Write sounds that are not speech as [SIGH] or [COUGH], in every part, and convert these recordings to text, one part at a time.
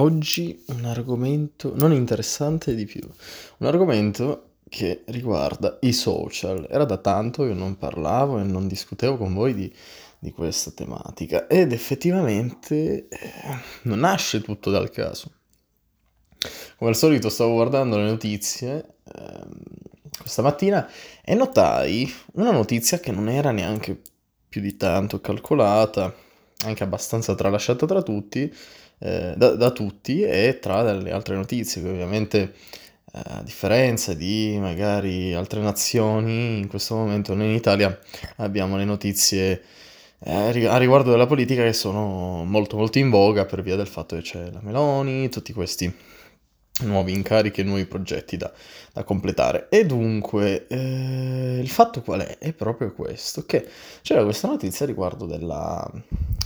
Oggi un argomento non interessante di più, un argomento che riguarda i social. Era da tanto che non parlavo e non discutevo con voi di, di questa tematica ed effettivamente eh, non nasce tutto dal caso. Come al solito stavo guardando le notizie eh, questa mattina e notai una notizia che non era neanche più di tanto calcolata, anche abbastanza tralasciata tra tutti, eh, da, da, tutti e tra le altre notizie che ovviamente eh, a differenza di magari altre nazioni, in questo momento noi in Italia abbiamo le notizie eh, a riguardo della politica che sono molto molto in voga per via del fatto che c'è la Meloni, tutti questi nuovi incarichi e nuovi progetti da, da completare. E dunque, eh, il fatto qual è? È proprio questo, che c'era questa notizia riguardo della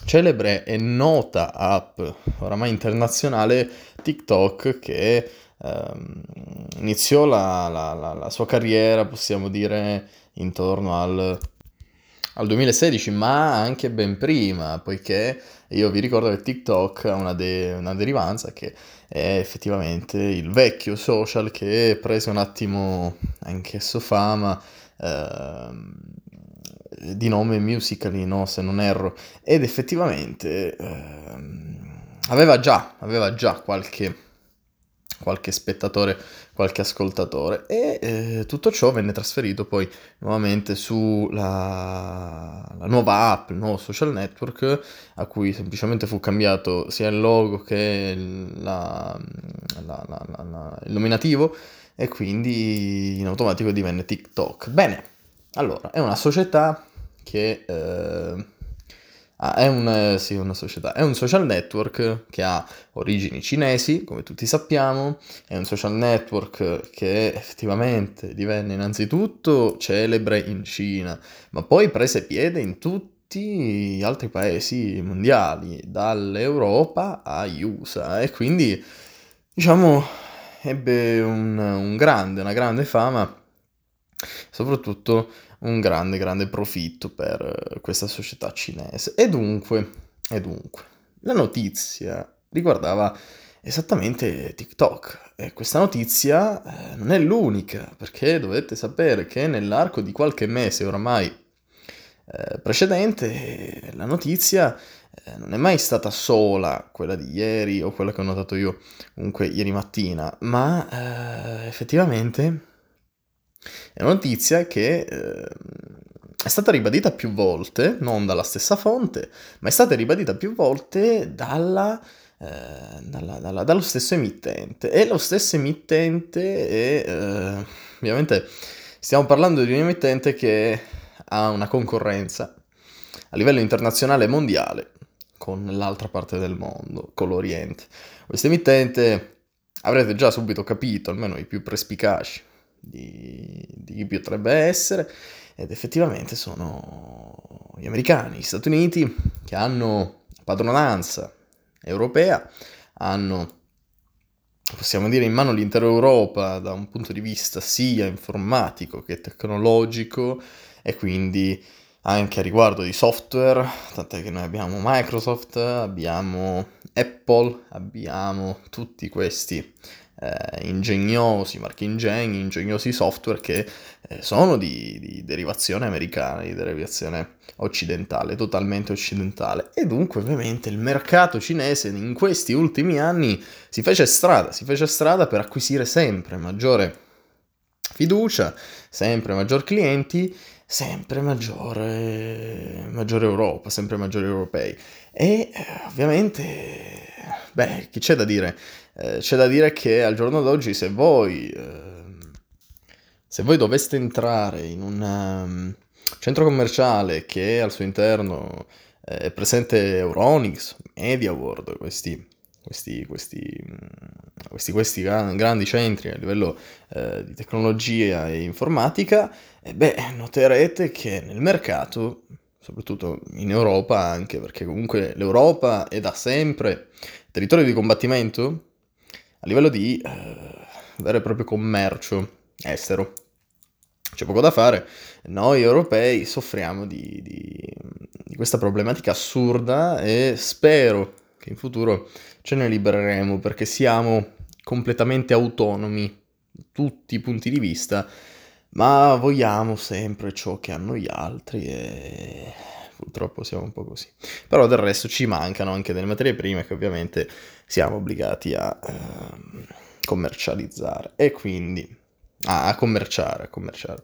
celebre e nota app, oramai internazionale, TikTok, che ehm, iniziò la, la, la, la sua carriera, possiamo dire, intorno al al 2016, ma anche ben prima, poiché io vi ricordo che TikTok ha una, de- una, derivanza che è effettivamente il vecchio social che prese un attimo anch'esso fama eh, di nome Musical.ly, no? se non erro, ed effettivamente eh, aveva, già, aveva già qualche qualche spettatore, qualche ascoltatore e eh, tutto ciò venne trasferito poi nuovamente sulla la nuova app, il nuovo social network a cui semplicemente fu cambiato sia il logo che la, la, la, il nominativo e quindi in automatico divenne TikTok. Bene, allora è una società che... Eh, Ah, è, un, eh, sì, una società, è un social network che ha origini cinesi, come tutti sappiamo, è un social network che effettivamente divenne innanzitutto celebre in Cina, ma poi prese piede in tutti gli altri paesi mondiali, dall'Europa agli USA, e quindi, diciamo, ebbe un, un grande, una grande fama, soprattutto un grande, grande profitto per eh, questa società cinese. E dunque, e dunque, la notizia riguardava esattamente TikTok. E questa notizia eh, non è l'unica, perché dovete sapere che nell'arco di qualche mese oramai eh, precedente, la notizia eh, non è mai stata sola quella di ieri o quella che ho notato io comunque ieri mattina, ma eh, effettivamente è una notizia che eh, è stata ribadita più volte, non dalla stessa fonte, ma è stata ribadita più volte dalla, eh, dalla, dalla, dallo stesso emittente. E lo stesso emittente è, eh, ovviamente, stiamo parlando di un emittente che ha una concorrenza a livello internazionale e mondiale con l'altra parte del mondo, con l'Oriente. Questo emittente avrete già subito capito, almeno i più perspicaci, di, di chi potrebbe essere, ed effettivamente sono gli americani, gli Stati Uniti, che hanno padronanza europea, hanno, possiamo dire, in mano l'intera Europa da un punto di vista sia informatico che tecnologico, e quindi anche a riguardo di software, tant'è che noi abbiamo Microsoft, abbiamo Apple, abbiamo tutti questi eh, ingegnosi marchi ingegni, ingegnosi software che eh, sono di, di, derivazione americana, di derivazione occidentale, totalmente occidentale. E dunque ovviamente il mercato cinese in questi ultimi anni si fece strada, si fece strada per acquisire sempre maggiore fiducia, sempre maggior clienti, sempre maggiore, maggiore Europa, sempre maggiori europei. E eh, ovviamente, beh, chi c'è da dire? Eh, c'è da dire che al giorno d'oggi se voi, eh, se voi doveste entrare in un um, centro commerciale che al suo interno eh, è presente Euronics, MediaWorld, questi, questi, questi, questi, questi grandi centri a livello eh, di tecnologia e informatica, eh, beh, noterete che nel mercato soprattutto in Europa anche, perché comunque l'Europa è da sempre territorio di combattimento a livello di eh, vero e proprio commercio estero. C'è poco da fare, noi europei soffriamo di, di, di questa problematica assurda e spero, che in futuro ce ne libereremo perché siamo completamente autonomi tutti i punti di vista, ma vogliamo sempre ciò che hanno gli altri e purtroppo siamo un po' così. Però del resto ci mancano anche delle materie prime che ovviamente siamo obbligati a eh, commercializzare e quindi ah, a commerciare, a commerciare.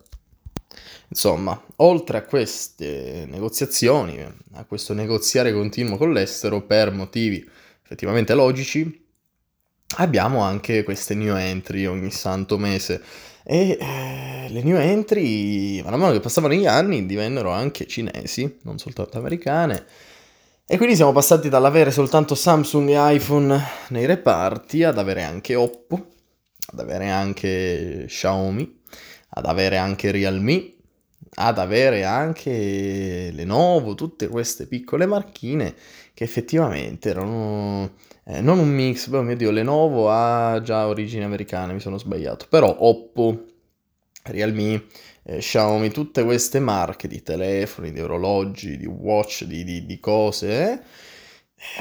Insomma, oltre a queste negoziazioni, a questo negoziare continuo con l'estero per motivi effettivamente logici, abbiamo anche queste new entry ogni santo mese e eh, le new entry, man mano che passavano gli anni, divennero anche cinesi, non soltanto americane. E quindi siamo passati dall'avere soltanto Samsung e iPhone nei reparti ad avere anche Oppo, ad avere anche Xiaomi, ad avere anche Realme, ad avere anche Lenovo, tutte queste piccole marchine che effettivamente erano eh, non un mix, oh mio dio, Lenovo ha già origini americane, mi sono sbagliato, però Oppo, Realme, eh, Xiaomi, tutte queste marche di telefoni, di orologi, di watch, di, di, di cose, eh,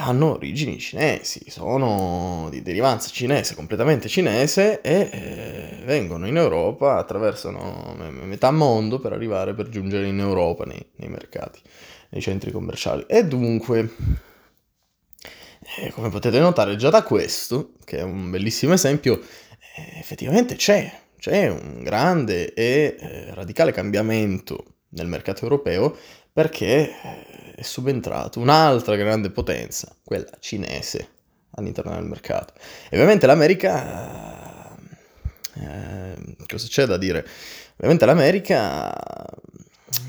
hanno origini cinesi, sono di derivanza cinese, completamente cinese e eh, vengono in Europa, attraversano metà mondo per arrivare, per giungere in Europa nei, nei mercati, nei centri commerciali. E dunque e come potete notare già da questo, che è un bellissimo esempio, eh, effettivamente c'è, c'è un grande e eh, radicale cambiamento nel mercato europeo perché eh, è subentrato un'altra grande potenza, quella cinese, all'interno del mercato. E ovviamente l'America... Eh, cosa c'è da dire? Ovviamente l'America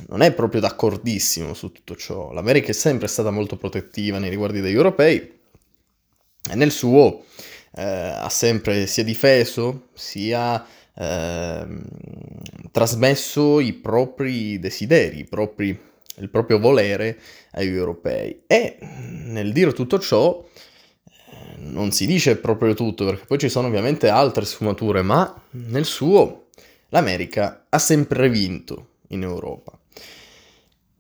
non è proprio d'accordissimo su tutto ciò. L'America è sempre stata molto protettiva nei riguardi degli europei, nel suo eh, ha sempre sia difeso sia eh, trasmesso i propri desideri, i propri, il proprio volere agli europei. E nel dire tutto ciò eh, non si dice proprio tutto, perché poi ci sono ovviamente altre sfumature, ma nel suo l'America ha sempre vinto in Europa.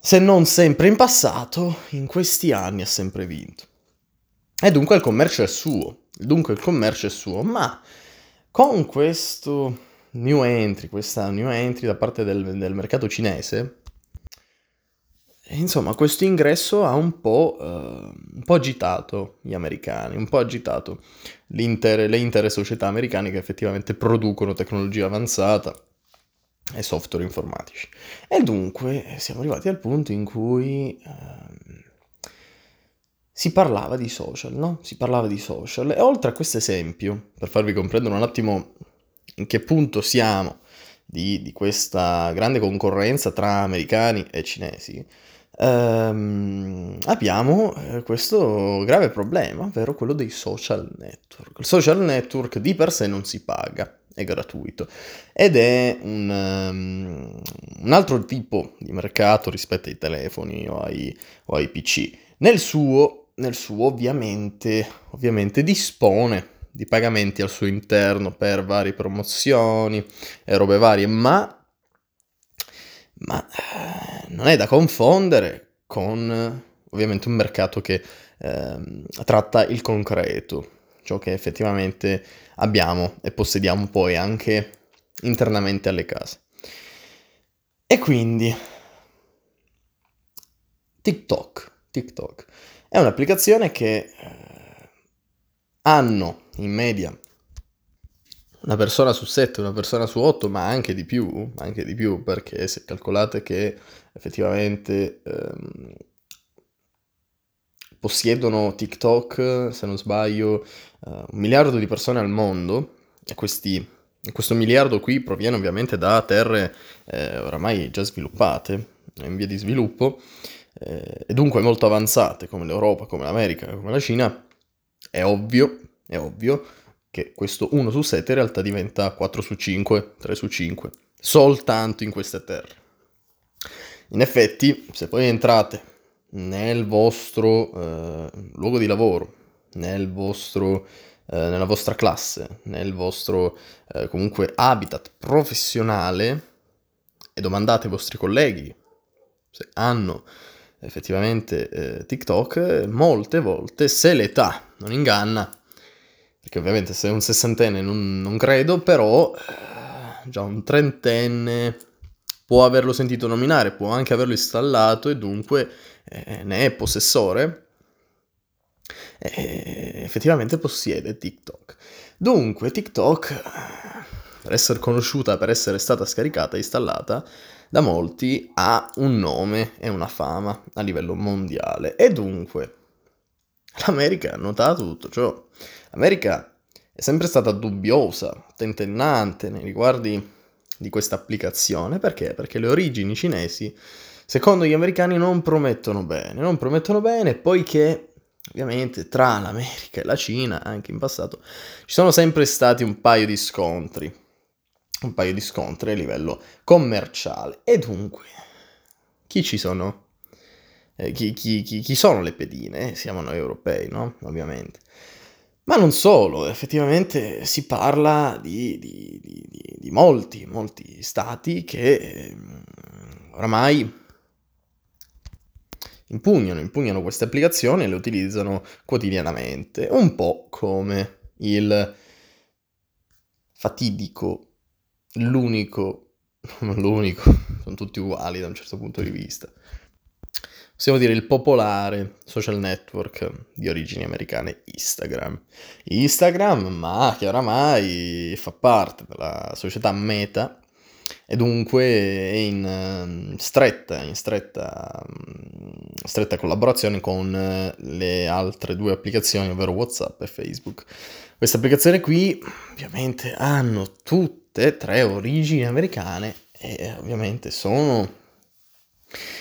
Se non sempre in passato, in questi anni ha sempre vinto. E dunque il commercio è suo, dunque il commercio è suo, ma con questo new entry, questa new entry da parte del, del mercato cinese, insomma questo ingresso ha un po', uh, un po', agitato gli americani, un po' agitato le intere società americane che effettivamente producono tecnologia avanzata e software informatici. E dunque siamo arrivati al punto in cui... Uh, si parlava di social, no? Si parlava di social. E oltre a questo esempio, per farvi comprendere un attimo in che punto siamo di, di questa grande concorrenza tra americani e cinesi, ehm, abbiamo eh, questo grave problema, ovvero quello dei social network. Il social network di per sé non si paga, è gratuito ed è un, um, un altro tipo di mercato rispetto ai telefoni o ai, o ai PC. Nel suo nel suo ovviamente, ovviamente dispone di pagamenti al suo interno per varie promozioni e robe varie, ma, ma eh, non è da confondere con ovviamente un mercato che eh, tratta il concreto, ciò che effettivamente abbiamo e possediamo poi anche internamente alle case. E quindi TikTok, TikTok. È un'applicazione che eh, hanno in media una persona su 7, una persona su 8, ma anche di più, anche di più, perché se calcolate che effettivamente ehm, possiedono TikTok, se non sbaglio, eh, un miliardo di persone al mondo, e questi, questo miliardo qui proviene ovviamente da terre eh, oramai già sviluppate, in via di sviluppo, eh, e dunque molto avanzate come l'Europa, come l'America, come la Cina, è ovvio, è ovvio che questo 1 su 7 in realtà diventa 4 su 5, 3 su 5, soltanto in queste terre. In effetti, se poi entrate nel vostro eh, luogo di lavoro, nel vostro, eh, nella vostra classe, nel vostro eh, comunque habitat professionale e domandate ai vostri colleghi se hanno effettivamente eh, TikTok, molte volte se l'età non inganna, perché ovviamente se è un sessantenne non, non credo, però eh, già un trentenne può averlo sentito nominare, può anche averlo installato e dunque eh, ne è possessore, e effettivamente possiede TikTok. Dunque TikTok, per essere conosciuta, per essere stata scaricata e installata, da molti ha un nome e una fama a livello mondiale e dunque l'America ha notato tutto ciò. L'America è sempre stata dubbiosa, tentennante nei riguardi di questa applicazione perché? Perché le origini cinesi, secondo gli americani, non promettono bene, non promettono bene poiché ovviamente tra l'America e la Cina, anche in passato, ci sono sempre stati un paio di scontri un paio di scontri a livello commerciale. E dunque, chi ci sono? Eh, chi, chi, chi, chi, sono le pedine? Siamo noi europei, no? Ovviamente. Ma non solo, effettivamente si parla di, di, di, di molti, molti stati che eh, oramai impugnano, impugnano queste applicazioni e le utilizzano quotidianamente, un po' come il fatidico l'unico, [LAUGHS] l'unico, sono tutti uguali da un certo punto di vista. Possiamo dire il popolare social network di origini americane Instagram. Instagram, ma che oramai fa parte della società Meta e dunque è in ehm, stretta, in stretta, mm, stretta collaborazione con eh, le altre due applicazioni, ovvero WhatsApp e Facebook. Queste applicazioni qui ovviamente hanno tutte tutte tre origini americane e ovviamente sono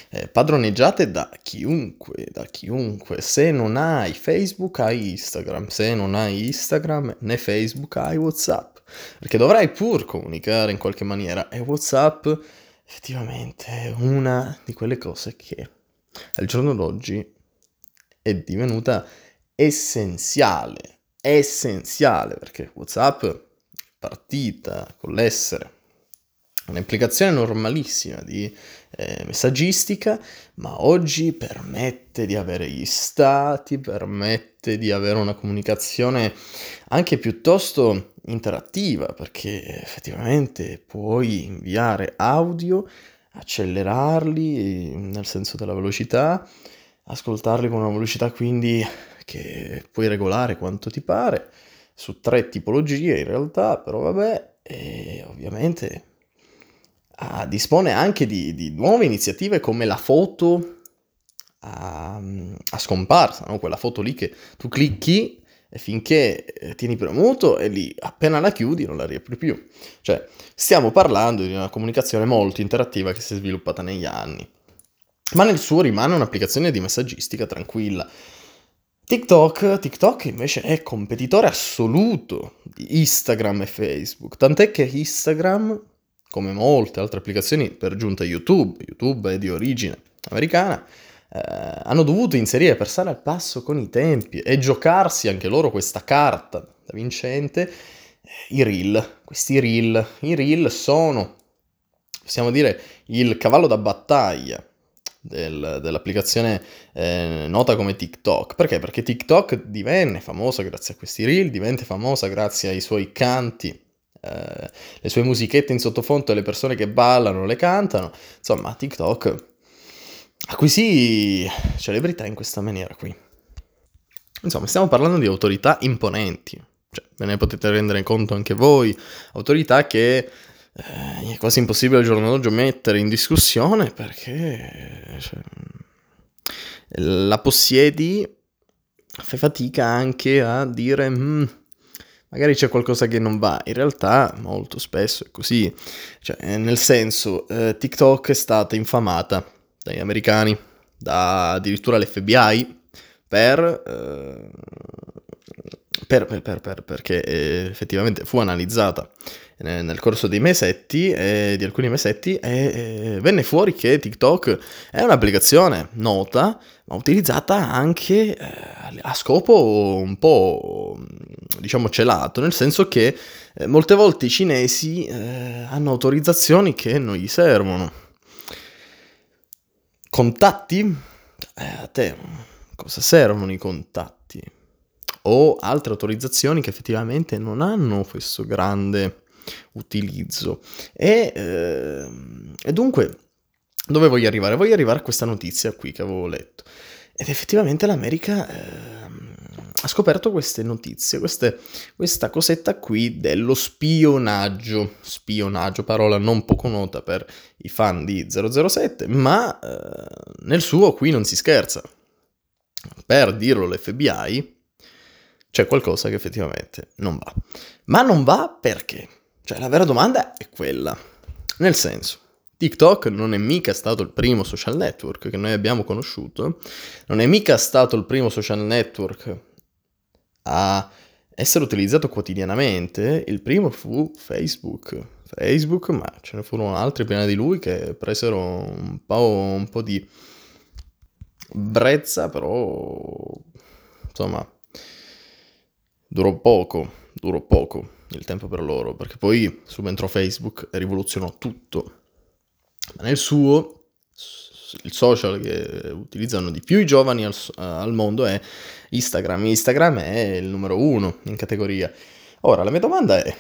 eh, padroneggiate da chiunque, da chiunque. Se non hai Facebook hai Instagram, se non hai Instagram né Facebook hai WhatsApp, perché dovrai pur comunicare in qualche maniera. E WhatsApp effettivamente è una di quelle cose che al giorno d'oggi è divenuta essenziale, essenziale perché WhatsApp partita con l'essere un'applicazione normalissima di eh, messaggistica, ma oggi permette di avere gli stati, permette di avere una comunicazione anche piuttosto interattiva, perché effettivamente puoi inviare audio, accelerarli nel senso della velocità, ascoltarli con una velocità quindi che puoi regolare quanto ti pare su tre tipologie in realtà, però vabbè, e ovviamente ah, dispone anche di, di, nuove iniziative come la foto a, a scomparsa, no? quella foto lì che tu clicchi e finché eh, tieni premuto e lì appena la chiudi non la riapri più. Cioè, stiamo parlando di una comunicazione molto interattiva che si è sviluppata negli anni. Ma nel suo rimane un'applicazione di messaggistica tranquilla TikTok, TikTok invece è competitore assoluto di Instagram e Facebook, tant'è che Instagram, come molte altre applicazioni, per giunta YouTube, YouTube è di origine americana, eh, hanno dovuto inserire per stare al passo con i tempi e giocarsi anche loro questa carta da vincente, eh, i reel. Questi reel, i reel sono, possiamo dire, il cavallo da battaglia del, dell'applicazione eh, nota come TikTok. Perché? Perché TikTok divenne famosa grazie a questi reel, diventa famosa grazie ai suoi canti, eh, le sue musichette in sottofondo e le persone che ballano, le cantano. Insomma, TikTok acquisì celebrità in questa maniera qui. Insomma, stiamo parlando di autorità imponenti. Cioè, ve ne potete rendere conto anche voi, autorità che eh, è quasi impossibile al giorno d'oggi mettere in discussione perché cioè, la possiedi, fai fatica anche a dire mm, magari c'è qualcosa che non va. In realtà molto spesso è così, cioè, nel senso eh, TikTok è stata infamata dagli americani, da addirittura l'FBI per... Eh, per, per, per, perché eh, effettivamente fu analizzata nel corso dei mesetti, eh, di alcuni mesetti, e eh, venne fuori che TikTok è un'applicazione nota, ma utilizzata anche eh, a scopo un po' diciamo celato, nel senso che eh, molte volte i cinesi eh, hanno autorizzazioni che non gli servono. Contatti a te cosa servono i contatti? O altre autorizzazioni che effettivamente non hanno questo grande utilizzo. E, eh, e dunque, dove voglio arrivare? Voglio arrivare a questa notizia qui che avevo letto. Ed effettivamente l'America eh, ha scoperto queste notizie, queste, questa cosetta qui dello spionaggio. Spionaggio, parola non poco nota per i fan di 007, ma eh, nel suo qui non si scherza. Per dirlo l'FBI, c'è qualcosa che effettivamente non va. Ma non va perché? Cioè, la vera domanda è quella. Nel senso, TikTok non è mica stato il primo social network che noi abbiamo conosciuto, non è mica stato il primo social network a essere utilizzato quotidianamente. Il primo fu Facebook. Facebook, ma ce ne furono altri prima di lui che presero un po', un po di brezza, però insomma durò poco, durò poco il tempo per loro, perché poi subentrò Facebook e rivoluzionò tutto. Ma nel suo, il social che utilizzano di più i giovani al, al mondo è Instagram. Instagram è il numero uno in categoria. Ora, la mia domanda è,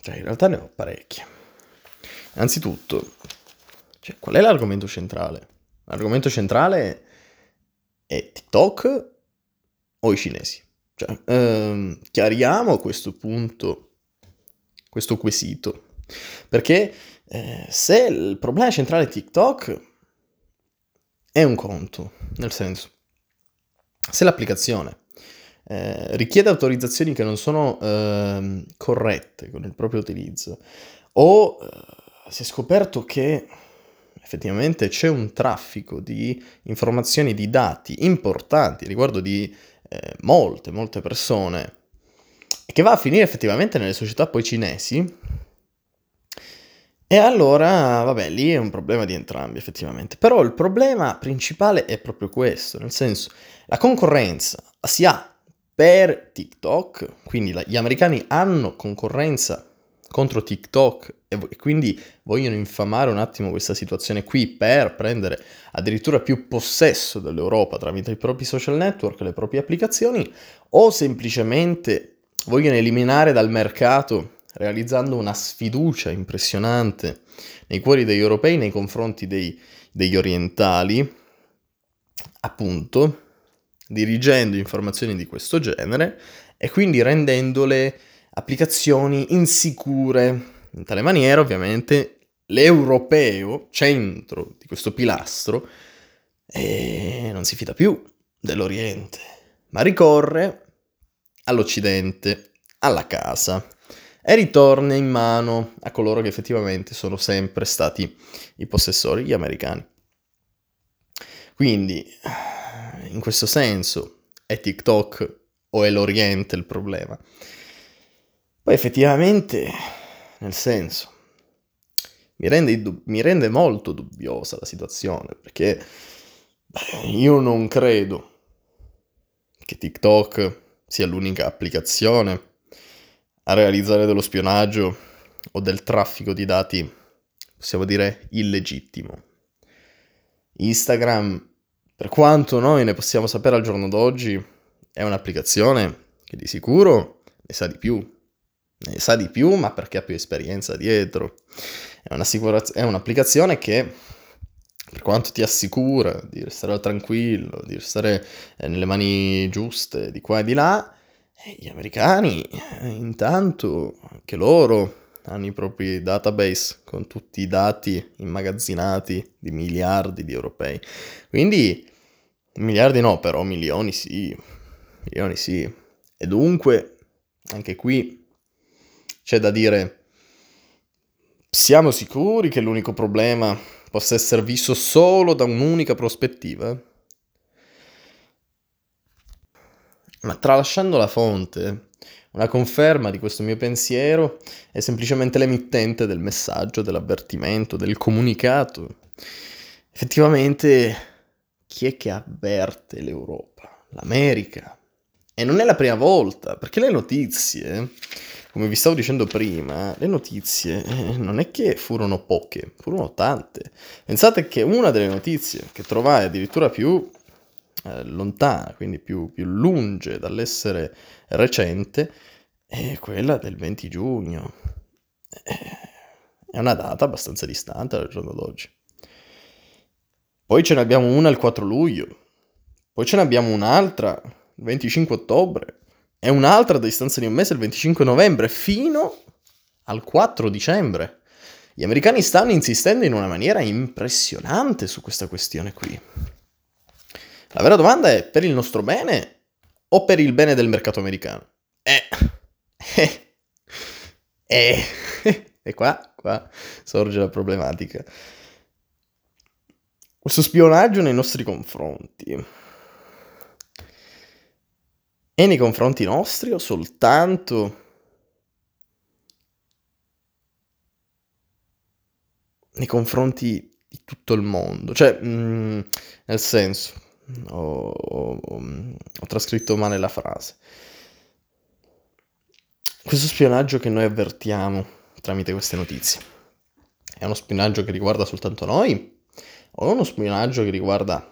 cioè in realtà ne ho parecchie. Innanzitutto, cioè, qual è l'argomento centrale? L'argomento centrale è TikTok o i cinesi? Cioè, ehm, chiariamo a questo punto questo quesito. Perché eh, se il problema centrale TikTok è un conto, nel senso, se l'applicazione eh, richiede autorizzazioni che non sono eh, corrette con il proprio utilizzo o eh, si è scoperto che effettivamente c'è un traffico di informazioni, di dati importanti riguardo di eh, molte, molte persone, e che va a finire effettivamente nelle società poi cinesi, e allora, vabbè, lì è un problema di entrambi effettivamente. Però il problema principale è proprio questo, nel senso, la concorrenza si ha per TikTok, quindi gli americani hanno concorrenza contro TikTok e, quindi vogliono infamare un attimo questa situazione qui per prendere addirittura più possesso dell'Europa tramite i propri social network, le proprie applicazioni, o semplicemente vogliono eliminare dal mercato realizzando una sfiducia impressionante nei cuori degli europei nei confronti dei, degli orientali, appunto, dirigendo informazioni di questo genere e quindi rendendole applicazioni insicure. In tale maniera, ovviamente, l'europeo, centro di questo pilastro, eh, non si fida più dell'Oriente, ma ricorre all'Occidente, alla casa e ritorna in mano a coloro che effettivamente sono sempre stati i possessori, gli americani. Quindi, in questo senso, è TikTok o è l'Oriente il problema? Poi effettivamente, nel senso, mi rende, mi rende molto dubbiosa la situazione, perché beh, io non credo che TikTok sia l'unica applicazione a realizzare dello spionaggio o del traffico di dati, possiamo dire, illegittimo. Instagram, per quanto noi ne possiamo sapere al giorno d'oggi, è un'applicazione che di sicuro ne sa di più. Ne sa di più, ma perché ha più esperienza dietro. È, è un'applicazione che, per quanto ti assicura di restare tranquillo, di restare eh, nelle mani giuste, di qua e di là, gli americani, eh, intanto, anche loro hanno i propri database con tutti i dati immagazzinati di miliardi di europei. Quindi, miliardi no, però milioni sì, milioni sì. E dunque, anche qui c'è da dire, siamo sicuri che l'unico problema possa essere visto solo da un'unica prospettiva? Ma tralasciando la fonte, una conferma di questo mio pensiero è semplicemente l'emittente del messaggio, dell'avvertimento, del comunicato. Effettivamente, chi è che avverte l'Europa? L'America. E non è la prima volta, perché le notizie, come vi stavo dicendo prima, le notizie eh, non è che furono poche, furono tante. Pensate che una delle notizie che trovai addirittura più eh, lontana, quindi più, più lunge dall'essere recente, è quella del 20 giugno. Eh, è una data abbastanza distante dal giorno d'oggi. Poi ce ne abbiamo una il 4 luglio, poi ce ne abbiamo un'altra il 25 ottobre e un'altra a distanza di un mese il 25 novembre fino al 4 dicembre. Gli americani stanno insistendo in una maniera impressionante su questa questione qui. La vera domanda è per il nostro bene o per il bene del mercato americano? Eh, [LAUGHS] eh, eh, [LAUGHS] e qua, qua sorge la problematica. Questo spionaggio nei nostri confronti è nei confronti nostri o soltanto nei confronti di tutto il mondo? Cioè, mh, mm, nel senso, ho, ho, ho trascritto male la frase. Questo spionaggio che noi avvertiamo tramite queste notizie è uno spionaggio che riguarda soltanto noi o è uno spionaggio che riguarda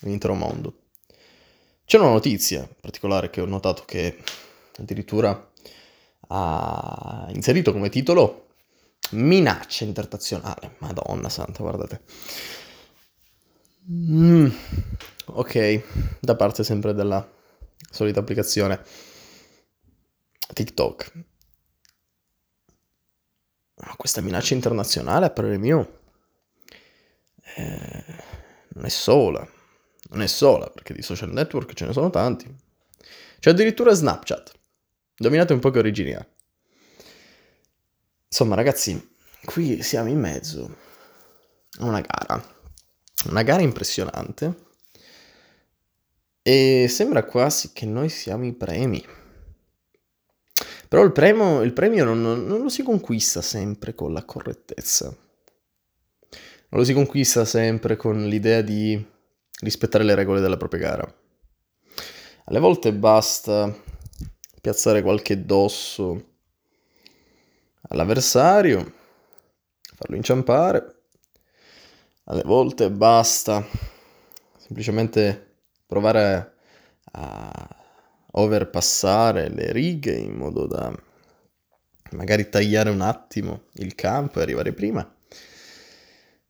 l'intero mondo? C'è una notizia particolare che ho notato che addirittura ha inserito come titolo minaccia internazionale. Madonna santa, guardate. Mm, ok, da parte sempre della solita applicazione TikTok. Ma questa minaccia internazionale, a parere mio, eh, non è sola. Non è sola, perché di social network ce ne sono tanti. C'è addirittura Snapchat. Dominate un po' che origini ha. Insomma, ragazzi, qui siamo in mezzo a una gara. Una gara impressionante. E sembra quasi che noi siamo i premi. Però il premio, il premio non, non, lo si conquista sempre con la correttezza. Non lo si conquista sempre con l'idea di rispettare le regole della propria gara. Alle volte basta piazzare qualche dosso all'avversario, farlo inciampare. Alle volte basta semplicemente provare a overpassare le righe in modo da magari tagliare un attimo il campo e arrivare prima.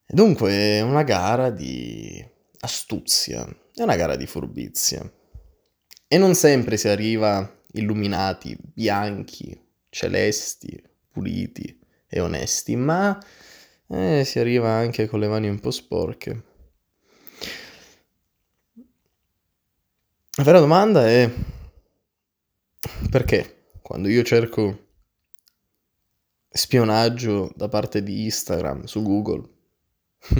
Dunque è una gara di astuzia, è una gara di furbizia. E non sempre si arriva illuminati, bianchi, celesti, puliti e onesti, ma eh, si arriva anche con le mani un po' sporche. La vera domanda è perché quando io cerco spionaggio da parte di Instagram su Google [LAUGHS]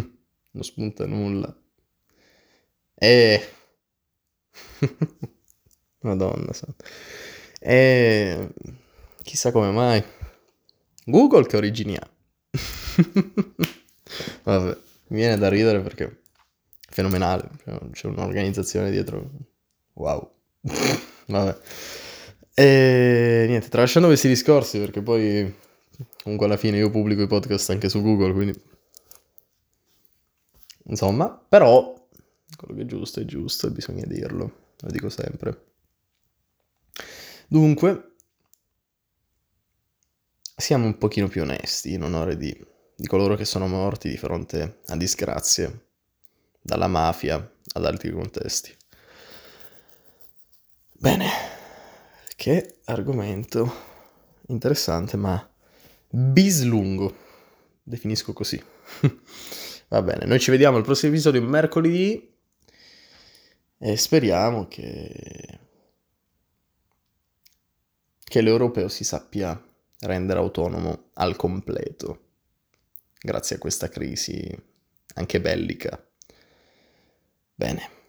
non spunta nulla. E... [LAUGHS] Madonna E... Chissà come mai. Google che origini ha? [LAUGHS] Vabbè, mi viene da ridere perché è fenomenale. C'è un'organizzazione dietro. Wow. [LAUGHS] Vabbè. E niente, tralasciando questi discorsi, perché poi comunque alla fine io pubblico i podcast anche su Google, quindi insomma, però quello che è giusto è giusto e bisogna dirlo, lo dico sempre. Dunque, siamo un pochino più onesti in onore di, di coloro che sono morti di fronte a disgrazie, dalla mafia ad altri contesti. Bene. Che argomento interessante, ma bislungo. Definisco così. [LAUGHS] Va bene, noi ci vediamo al prossimo episodio mercoledì e speriamo che che l'europeo si sappia rendere autonomo al completo grazie a questa crisi anche bellica. Bene.